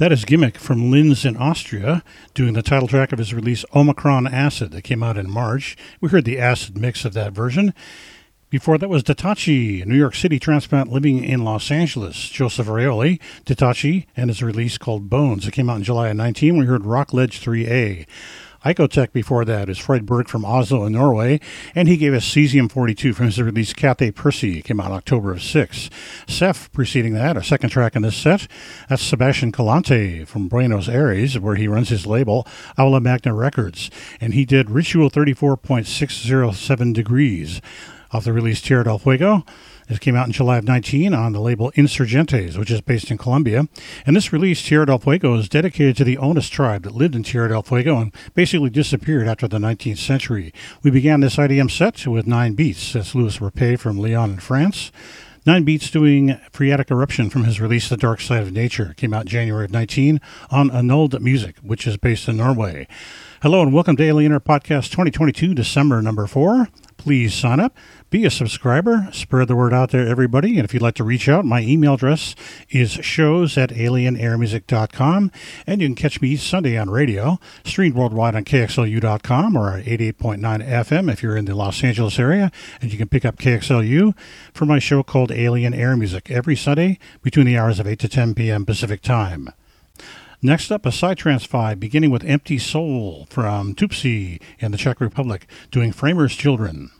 That is Gimmick from Linz in Austria, doing the title track of his release Omicron Acid that came out in March. We heard the acid mix of that version. Before that was Datachi, a New York City transplant living in Los Angeles. Joseph Fraioli, Datachi, and his release called Bones. It came out in July of 19. We heard Rock Ledge 3A. Icotech before that is Fred Berg from Oslo in Norway, and he gave us Cesium 42 from his release Cathay Percy. Came out October of 6. Ceph preceding that, our second track in this set, that's Sebastian Calante from Buenos Aires, where he runs his label Aula Magna Records, and he did Ritual 34.607 Degrees off the release Tierra del Fuego. This came out in July of 19 on the label Insurgentes, which is based in Colombia. And this release, Tierra del Fuego, is dedicated to the Onis tribe that lived in Tierra del Fuego and basically disappeared after the 19th century. We began this IDM set with nine beats. That's Louis Rapet from Lyon in France. Nine Beats doing Phreatic Eruption from his release The Dark Side of Nature. Came out January of 19 on Annulled Music, which is based in Norway. Hello and welcome to Alien Air Podcast 2022, December number four. Please sign up be a subscriber, spread the word out there, everybody. And if you'd like to reach out, my email address is shows at alienairmusic.com. And you can catch me Sunday on radio, streamed worldwide on KXLU.com or 88.9 FM if you're in the Los Angeles area. And you can pick up KXLU for my show called Alien Air Music every Sunday between the hours of 8 to 10 p.m. Pacific Time. Next up, a Psytrance 5, beginning with Empty Soul from Tupsi in the Czech Republic, doing Framers Children.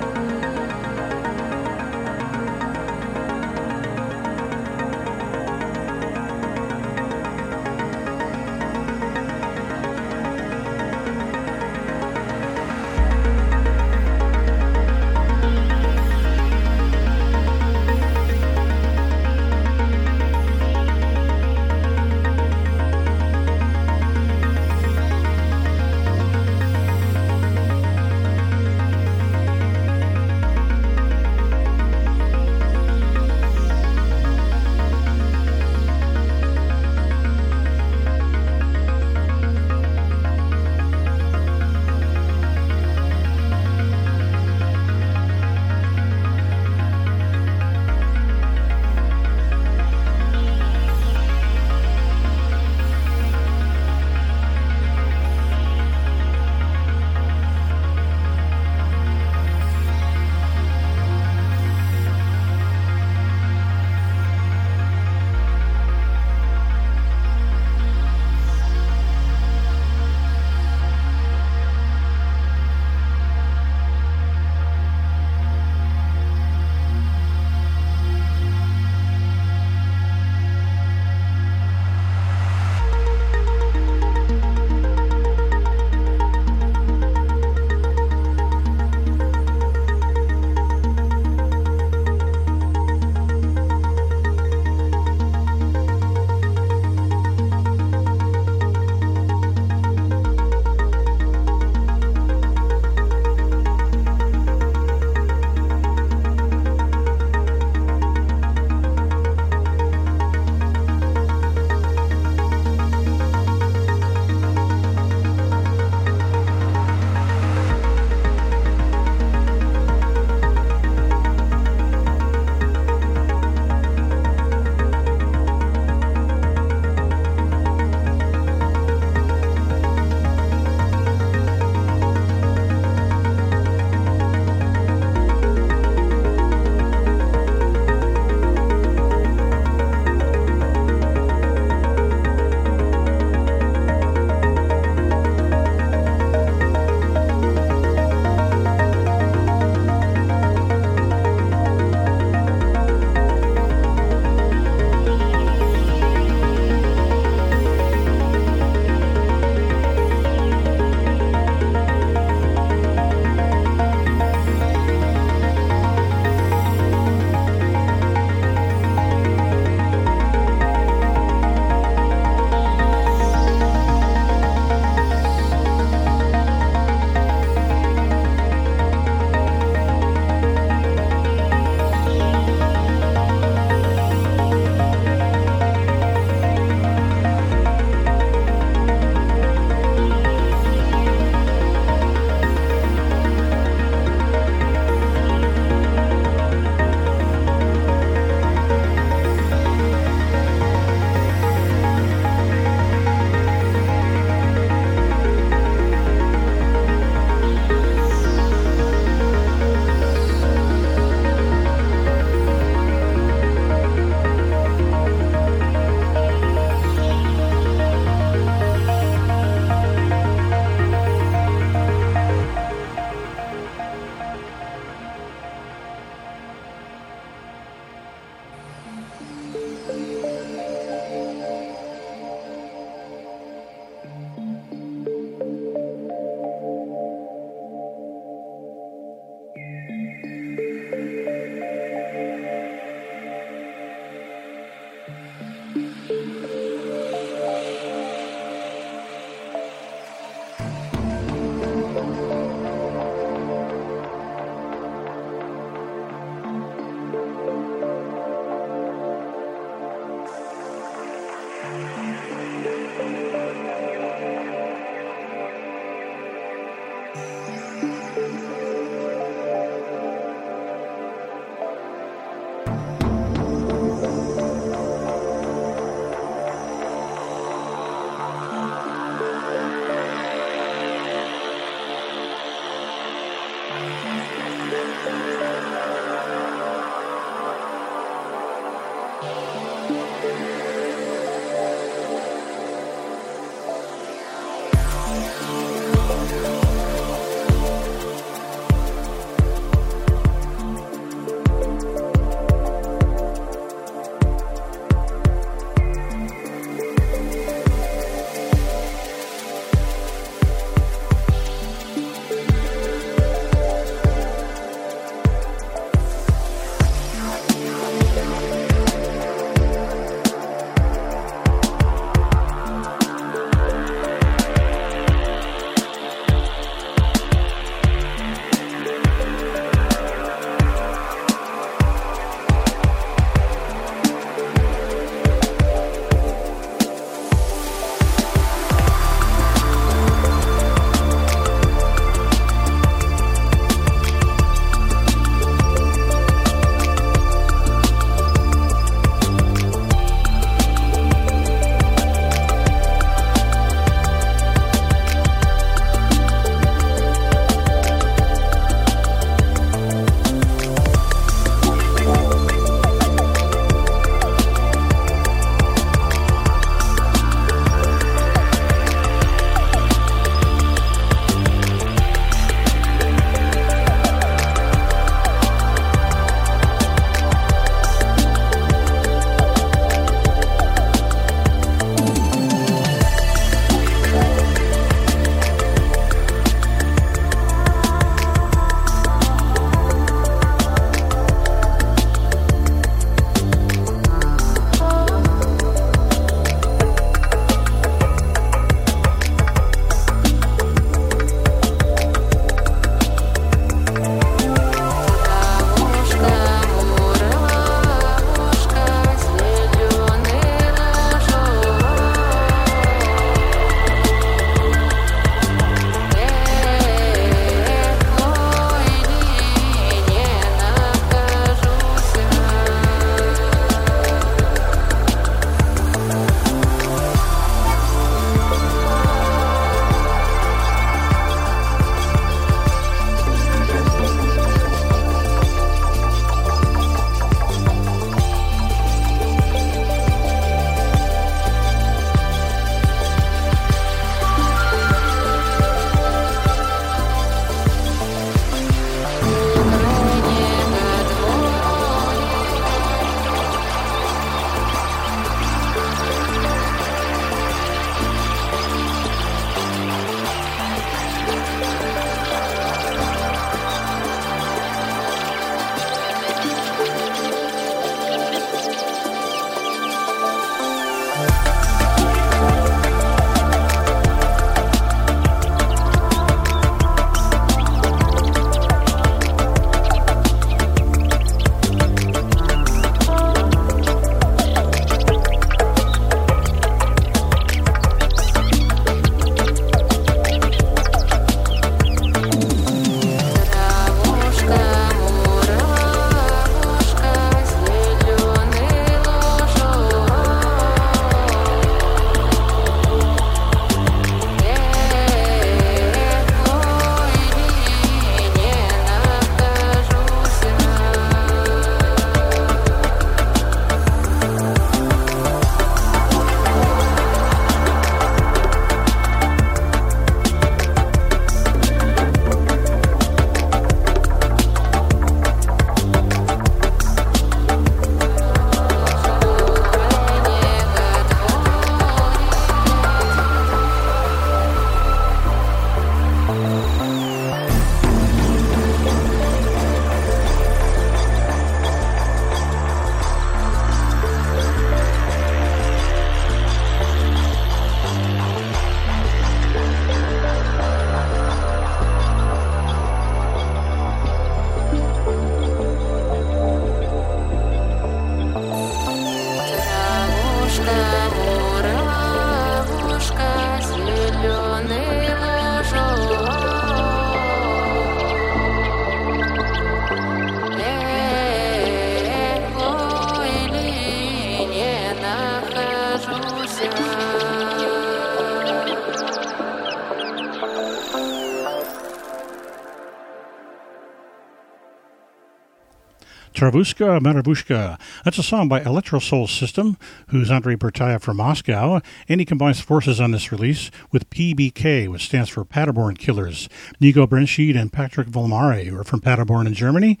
Travushka Maravushka. That's a song by Electro Soul System, who's Andrei Bertayev from Moscow, and he combines forces on this release with PBK, which stands for Paderborn Killers. Nico Brenschied and Patrick Volmare, are from Paderborn in Germany.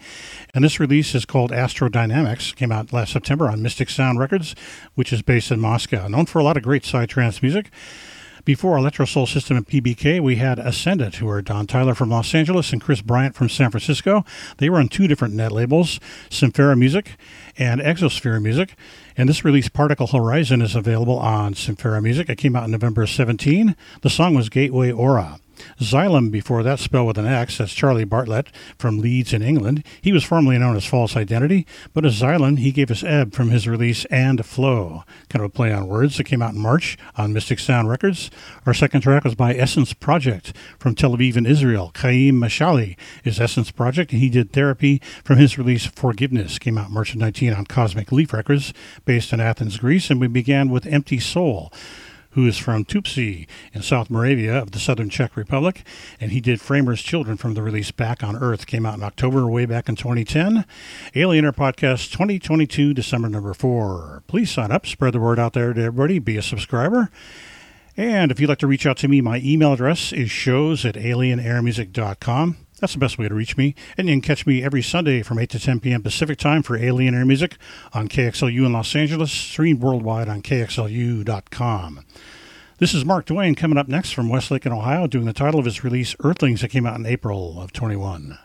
And this release is called Astro Dynamics, came out last September on Mystic Sound Records, which is based in Moscow. Known for a lot of great psytrance music. Before Electro Soul System and PBK, we had Ascendant, who are Don Tyler from Los Angeles and Chris Bryant from San Francisco. They were on two different net labels, Symphera Music and Exosphere Music. And this release, Particle Horizon, is available on Symphera Music. It came out in November 17. The song was Gateway Aura. Xylem, before that spelled with an X, that's Charlie Bartlett from Leeds in England. He was formerly known as False Identity, but as Xylem, he gave us Ebb from his release And Flow, kind of a play on words that came out in March on Mystic Sound Records. Our second track was by Essence Project from Tel Aviv in Israel. Chaim Mashali is Essence Project, and he did Therapy from his release Forgiveness, came out March of 19 on Cosmic Leaf Records, based in Athens, Greece, and we began with Empty Soul who is from Tupsi in South Moravia of the Southern Czech Republic, and he did Framer's Children from the release Back on Earth, came out in October, way back in 2010. Alienator Podcast 2022, December number four. Please sign up, spread the word out there to everybody, be a subscriber. And if you'd like to reach out to me, my email address is shows at alienairmusic.com. That's the best way to reach me. And you can catch me every Sunday from 8 to 10 p.m. Pacific time for Alien Air Music on KXLU in Los Angeles, streamed worldwide on KXLU.com. This is Mark Duane coming up next from Westlake in Ohio, doing the title of his release Earthlings that came out in April of 21.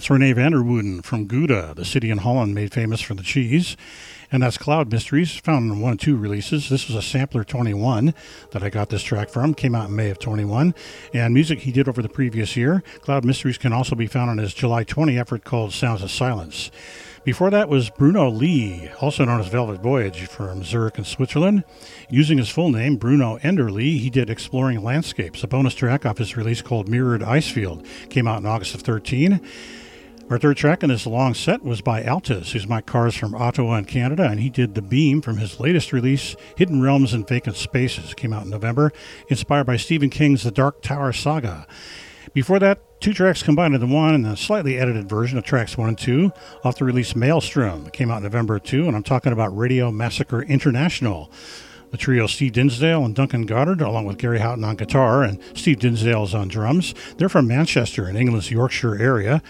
That's Rene van der Wouden from Gouda, the city in Holland made famous for the cheese. And that's Cloud Mysteries, found in one and two releases. This was a sampler 21 that I got this track from, came out in May of 21. And music he did over the previous year. Cloud Mysteries can also be found on his July 20 effort called Sounds of Silence. Before that was Bruno Lee, also known as Velvet Voyage from Zurich in Switzerland. Using his full name, Bruno Ender Lee, he did Exploring Landscapes, a bonus track off his release called Mirrored Icefield. Came out in August of 13. Our third track in this long set was by Altus, who's my cars from Ottawa in Canada, and he did The Beam from his latest release, Hidden Realms and Vacant Spaces, came out in November, inspired by Stephen King's The Dark Tower Saga. Before that, Two tracks combined into one and a slightly edited version of tracks one and two off the release Maelstrom. Came out in November 2, and I'm talking about Radio Massacre International. The trio Steve Dinsdale and Duncan Goddard, along with Gary Houghton on guitar, and Steve Dinsdale is on drums. They're from Manchester in England's Yorkshire area.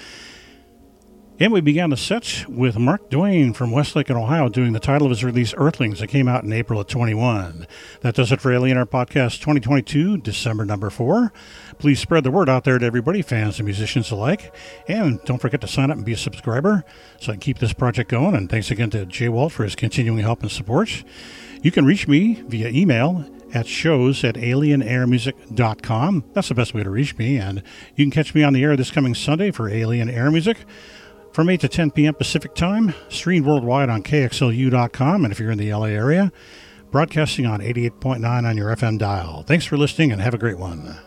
And we began the set with Mark Dwane from Westlake in Ohio doing the title of his release, Earthlings, that came out in April of 21. That does it for Alien Air Podcast 2022, December number four. Please spread the word out there to everybody, fans and musicians alike. And don't forget to sign up and be a subscriber so I can keep this project going. And thanks again to Jay Walt for his continuing help and support. You can reach me via email at shows at alienairmusic.com. That's the best way to reach me. And you can catch me on the air this coming Sunday for Alien Air Music from 8 to 10 p.m. Pacific Time, streamed worldwide on KXLU.com, and if you're in the LA area, broadcasting on 88.9 on your FM dial. Thanks for listening and have a great one.